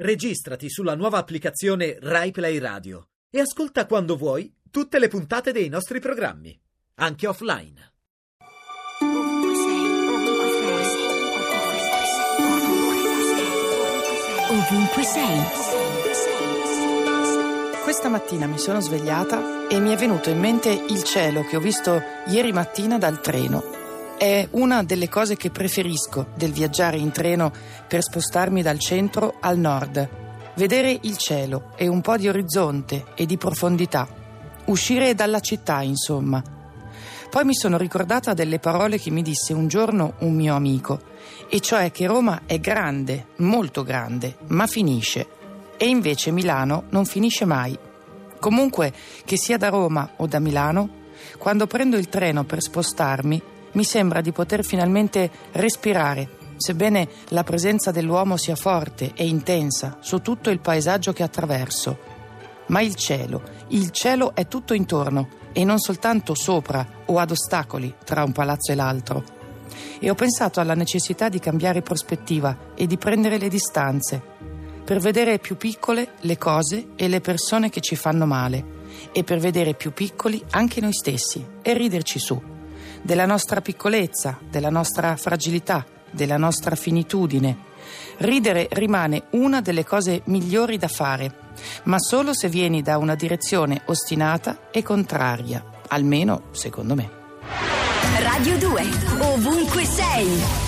Registrati sulla nuova applicazione RaiPlay Radio e ascolta quando vuoi tutte le puntate dei nostri programmi, anche offline. Ovunque sei. Questa mattina mi sono svegliata e mi è venuto in mente il cielo che ho visto ieri mattina dal treno è una delle cose che preferisco del viaggiare in treno per spostarmi dal centro al nord. Vedere il cielo e un po' di orizzonte e di profondità. Uscire dalla città, insomma. Poi mi sono ricordata delle parole che mi disse un giorno un mio amico, e cioè che Roma è grande, molto grande, ma finisce. E invece Milano non finisce mai. Comunque, che sia da Roma o da Milano, quando prendo il treno per spostarmi, mi sembra di poter finalmente respirare, sebbene la presenza dell'uomo sia forte e intensa su tutto il paesaggio che attraverso. Ma il cielo, il cielo è tutto intorno e non soltanto sopra o ad ostacoli tra un palazzo e l'altro. E ho pensato alla necessità di cambiare prospettiva e di prendere le distanze, per vedere più piccole le cose e le persone che ci fanno male e per vedere più piccoli anche noi stessi e riderci su della nostra piccolezza, della nostra fragilità, della nostra finitudine. Ridere rimane una delle cose migliori da fare, ma solo se vieni da una direzione ostinata e contraria, almeno secondo me. Radio 2, ovunque sei.